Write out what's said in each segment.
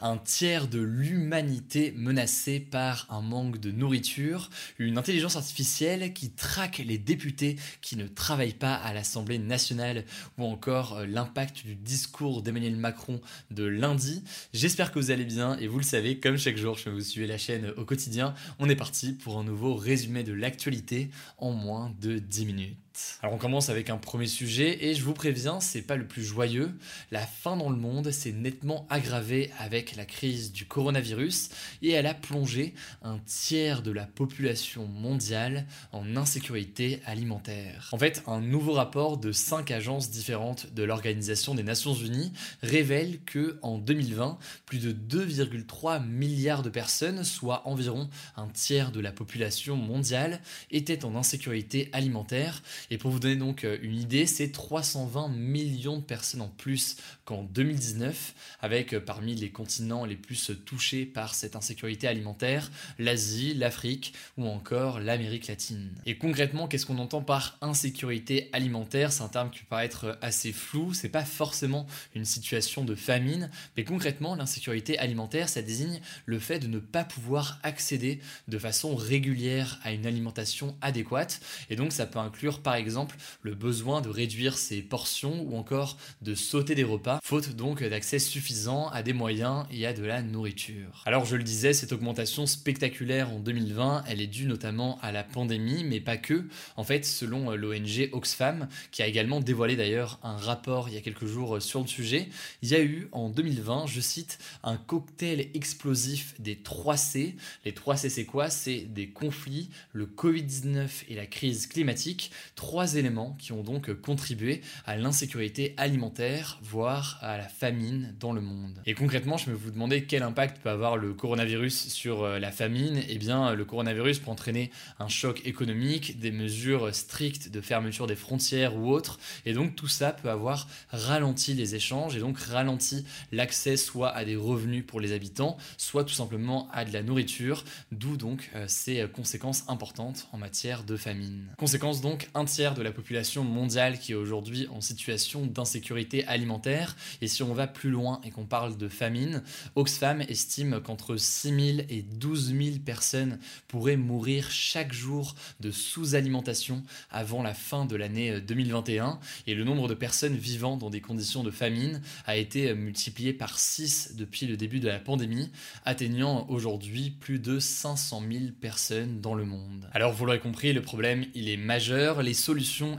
Un tiers de l'humanité menacée par un manque de nourriture, une intelligence artificielle qui traque les députés qui ne travaillent pas à l'Assemblée nationale ou encore euh, l'impact du discours d'Emmanuel Macron de lundi. J'espère que vous allez bien et vous le savez, comme chaque jour, je vous suivre la chaîne au quotidien. On est parti pour un nouveau résumé de l'actualité en moins de 10 minutes. Alors on commence avec un premier sujet et je vous préviens, c'est pas le plus joyeux. La faim dans le monde s'est nettement aggravée avec la crise du coronavirus et elle a plongé un tiers de la population mondiale en insécurité alimentaire. En fait, un nouveau rapport de cinq agences différentes de l'Organisation des Nations Unies révèle que en 2020, plus de 2,3 milliards de personnes, soit environ un tiers de la population mondiale, étaient en insécurité alimentaire et pour vous donner donc euh, une idée, c'est 320 millions de personnes en plus qu'en 2019, avec euh, parmi les continents les plus touchés par cette insécurité alimentaire, l'Asie, l'Afrique ou encore l'Amérique latine. Et concrètement, qu'est-ce qu'on entend par insécurité alimentaire? C'est un terme qui peut paraître assez flou, c'est pas forcément une situation de famine, mais concrètement, l'insécurité alimentaire, ça désigne le fait de ne pas pouvoir accéder de façon régulière à une alimentation adéquate, et donc ça peut inclure par exemple le besoin de réduire ses portions ou encore de sauter des repas, faute donc d'accès suffisant à des moyens et à de la nourriture. Alors je le disais, cette augmentation spectaculaire en 2020, elle est due notamment à la pandémie, mais pas que. En fait, selon l'ONG Oxfam, qui a également dévoilé d'ailleurs un rapport il y a quelques jours sur le sujet, il y a eu en 2020, je cite, un cocktail explosif des 3 C. Les 3 C c'est quoi? C'est des conflits, le Covid-19 et la crise climatique trois éléments qui ont donc contribué à l'insécurité alimentaire, voire à la famine dans le monde. Et concrètement, je me vous demander quel impact peut avoir le coronavirus sur euh, la famine. Eh bien, le coronavirus peut entraîner un choc économique, des mesures strictes de fermeture des frontières ou autres, et donc tout ça peut avoir ralenti les échanges et donc ralenti l'accès soit à des revenus pour les habitants, soit tout simplement à de la nourriture, d'où donc euh, ces conséquences importantes en matière de famine. Conséquences donc de la population mondiale qui est aujourd'hui en situation d'insécurité alimentaire. Et si on va plus loin et qu'on parle de famine, Oxfam estime qu'entre 6 000 et 12 000 personnes pourraient mourir chaque jour de sous-alimentation avant la fin de l'année 2021. Et le nombre de personnes vivant dans des conditions de famine a été multiplié par 6 depuis le début de la pandémie, atteignant aujourd'hui plus de 500 000 personnes dans le monde. Alors vous l'aurez compris, le problème il est majeur. Les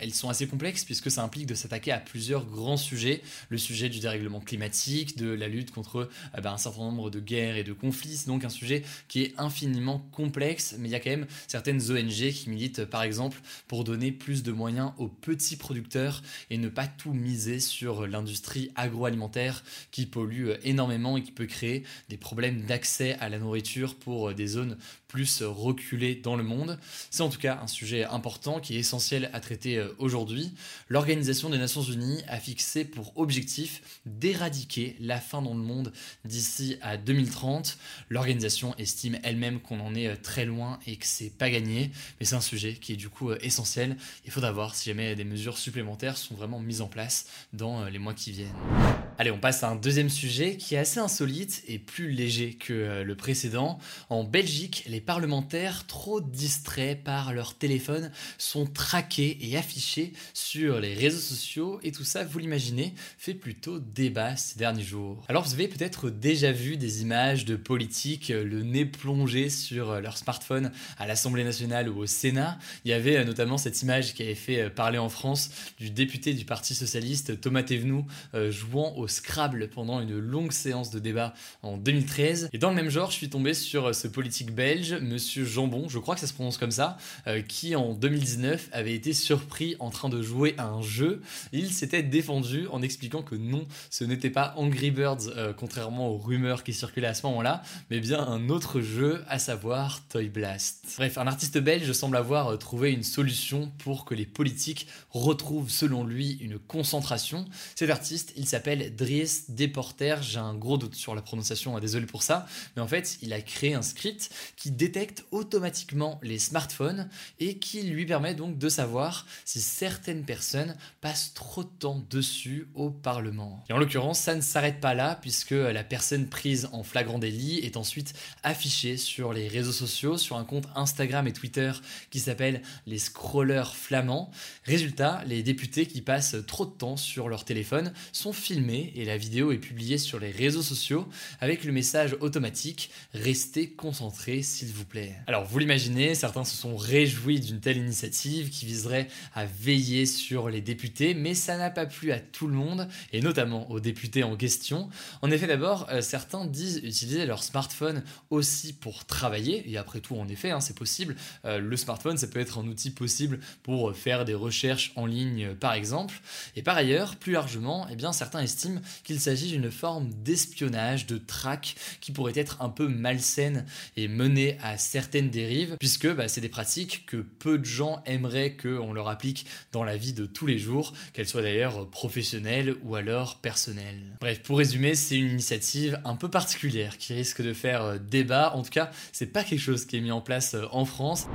elles sont assez complexes puisque ça implique de s'attaquer à plusieurs grands sujets. Le sujet du dérèglement climatique, de la lutte contre eh ben, un certain nombre de guerres et de conflits. C'est donc un sujet qui est infiniment complexe, mais il y a quand même certaines ONG qui militent par exemple pour donner plus de moyens aux petits producteurs et ne pas tout miser sur l'industrie agroalimentaire qui pollue énormément et qui peut créer des problèmes d'accès à la nourriture pour des zones plus reculées dans le monde. C'est en tout cas un sujet important qui est essentiel à traiter euh, aujourd'hui, l'Organisation des Nations Unies a fixé pour objectif d'éradiquer la faim dans le monde d'ici à 2030. L'organisation estime elle-même qu'on en est euh, très loin et que c'est pas gagné, mais c'est un sujet qui est du coup euh, essentiel. Il faudra voir si jamais des mesures supplémentaires sont vraiment mises en place dans les mois qui viennent. Allez, on passe à un deuxième sujet qui est assez insolite et plus léger que le précédent. En Belgique, les parlementaires trop distraits par leur téléphone sont traqués et affiché sur les réseaux sociaux et tout ça, vous l'imaginez, fait plutôt débat ces derniers jours. Alors vous avez peut-être déjà vu des images de politiques euh, le nez plongé sur euh, leur smartphone à l'Assemblée nationale ou au Sénat. Il y avait euh, notamment cette image qui avait fait parler en France du député du Parti socialiste Thomas Thévenoud jouant au au Scrabble pendant une longue séance de débat en 2013. Et dans le même genre, je suis tombé sur ce politique belge, Monsieur Jambon, je crois que ça se prononce comme ça, euh, qui en 2019 avait été surpris en train de jouer à un jeu. Il s'était défendu en expliquant que non, ce n'était pas Angry Birds, euh, contrairement aux rumeurs qui circulaient à ce moment-là, mais bien un autre jeu, à savoir Toy Blast. Bref, un artiste belge semble avoir euh, trouvé une solution pour que les politiques retrouvent, selon lui, une concentration. Cet artiste, il s'appelle Dries Deporter, j'ai un gros doute sur la prononciation, désolé pour ça, mais en fait, il a créé un script qui détecte automatiquement les smartphones et qui lui permet donc de savoir si certaines personnes passent trop de temps dessus au Parlement. Et en l'occurrence, ça ne s'arrête pas là puisque la personne prise en flagrant délit est ensuite affichée sur les réseaux sociaux, sur un compte Instagram et Twitter qui s'appelle les scrollers flamands. Résultat, les députés qui passent trop de temps sur leur téléphone sont filmés et la vidéo est publiée sur les réseaux sociaux avec le message automatique Restez concentrés s'il vous plaît. Alors vous l'imaginez, certains se sont réjouis d'une telle initiative qui viserait à veiller sur les députés, mais ça n'a pas plu à tout le monde, et notamment aux députés en question. En effet, d'abord, euh, certains disent utiliser leur smartphone aussi pour travailler, et après tout, en effet, hein, c'est possible. Euh, le smartphone, ça peut être un outil possible pour faire des recherches en ligne, par exemple. Et par ailleurs, plus largement, eh bien, certains estiment qu'il s'agit d'une forme d'espionnage, de traque, qui pourrait être un peu malsaine et mener à certaines dérives, puisque bah, c'est des pratiques que peu de gens aimeraient qu'on leur applique dans la vie de tous les jours, qu'elles soient d'ailleurs professionnelles ou alors personnelles. Bref, pour résumer, c'est une initiative un peu particulière qui risque de faire euh, débat. En tout cas, c'est pas quelque chose qui est mis en place euh, en France.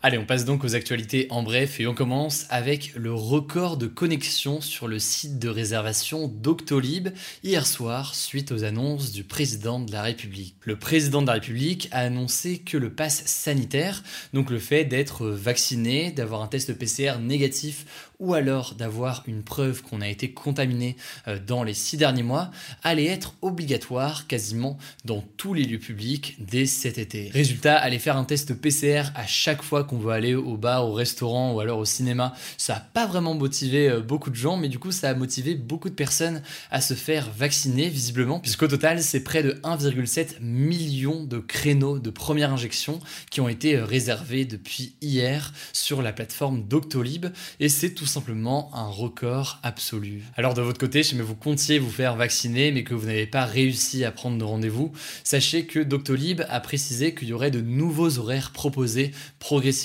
Allez, on passe donc aux actualités en bref et on commence avec le record de connexion sur le site de réservation Doctolib hier soir suite aux annonces du président de la République. Le président de la République a annoncé que le pass sanitaire, donc le fait d'être vacciné, d'avoir un test PCR négatif ou alors d'avoir une preuve qu'on a été contaminé euh, dans les six derniers mois, allait être obligatoire quasiment dans tous les lieux publics dès cet été. Résultat, aller faire un test PCR à chaque fois qu'on veut aller au bar, au restaurant ou alors au cinéma, ça n'a pas vraiment motivé euh, beaucoup de gens, mais du coup ça a motivé beaucoup de personnes à se faire vacciner visiblement, puisqu'au total c'est près de 1,7 million de créneaux de première injection qui ont été euh, réservés depuis hier sur la plateforme Doctolib, et c'est tout simplement un record absolu. Alors de votre côté, si vous comptiez vous faire vacciner mais que vous n'avez pas réussi à prendre de rendez-vous, sachez que Doctolib a précisé qu'il y aurait de nouveaux horaires proposés progressivement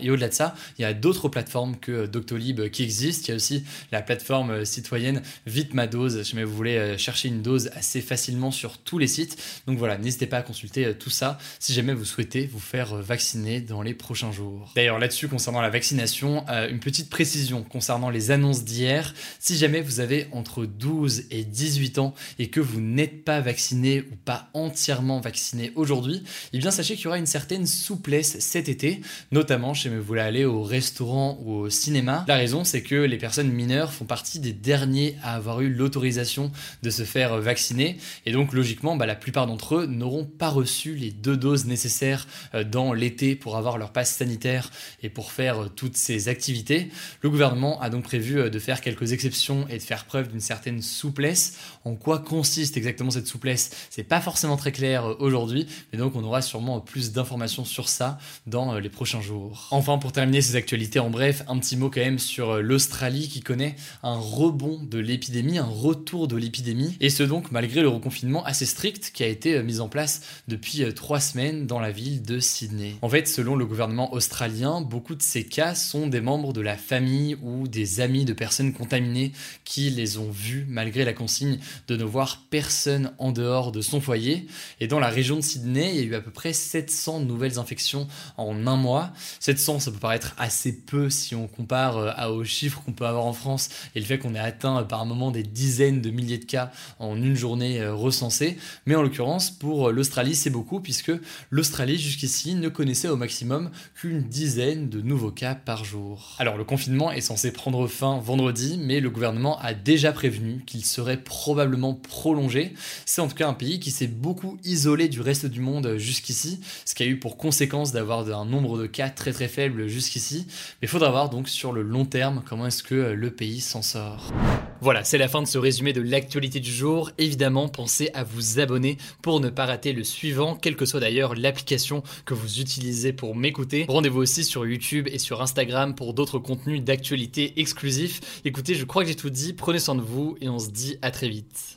et au-delà de ça, il y a d'autres plateformes que Doctolib qui existent. Il y a aussi la plateforme citoyenne Vite ma dose, si vous voulez euh, chercher une dose assez facilement sur tous les sites. Donc voilà, n'hésitez pas à consulter euh, tout ça si jamais vous souhaitez vous faire euh, vacciner dans les prochains jours. D'ailleurs là-dessus, concernant la vaccination, une petite précision concernant les annonces d'hier. Si jamais vous avez entre 12 et 18 ans et que vous n'êtes pas vacciné ou pas entièrement vacciné aujourd'hui, eh bien sachez qu'il y aura une certaine souplesse cet été, notamment si vous voulez aller au restaurant ou au cinéma. La raison, c'est que les personnes mineures font partie des derniers à avoir eu l'autorisation de se faire vacciner et donc logiquement, bah, la plupart d'entre eux n'auront pas reçu les deux doses nécessaires euh, dans l'été pour avoir leur passe sanitaire et pour faire euh, toutes ces activités. Le gouvernement a donc prévu euh, de faire quelques exceptions et de faire preuve d'une certaine souplesse. En quoi consiste exactement cette souplesse? C'est pas forcément très clair aujourd'hui, mais donc on aura sûrement plus d'informations sur ça dans les prochains jours. Enfin, pour terminer ces actualités en bref, un petit mot quand même sur l'Australie qui connaît un rebond de l'épidémie, un retour de l'épidémie, et ce donc malgré le reconfinement assez strict qui a été mis en place depuis trois semaines dans la ville de Sydney. En fait, selon le gouvernement australien, beaucoup de ces cas sont des membres de la famille ou des amis de personnes contaminées qui les ont vus malgré la consigne de ne voir personne en dehors de son foyer. Et dans la région de Sydney, il y a eu à peu près 700 nouvelles infections en un mois. 700, ça peut paraître assez peu si on compare euh, aux chiffres qu'on peut avoir en France et le fait qu'on ait atteint euh, par moment des dizaines de milliers de cas en une journée euh, recensée. Mais en l'occurrence, pour l'Australie, c'est beaucoup puisque l'Australie jusqu'ici ne connaissait au maximum qu'une dizaine de nouveaux cas par jour. Alors le confinement est censé prendre fin vendredi, mais le gouvernement a déjà prévenu qu'il serait probablement prolongé. C'est en tout cas un pays qui s'est beaucoup isolé du reste du monde jusqu'ici, ce qui a eu pour conséquence d'avoir un nombre de très très faible jusqu'ici. Mais il faudra voir donc sur le long terme comment est-ce que le pays s'en sort. Voilà, c'est la fin de ce résumé de l'actualité du jour. Évidemment, pensez à vous abonner pour ne pas rater le suivant, quelle que soit d'ailleurs l'application que vous utilisez pour m'écouter. Rendez-vous aussi sur YouTube et sur Instagram pour d'autres contenus d'actualité exclusifs. Écoutez, je crois que j'ai tout dit, prenez soin de vous et on se dit à très vite.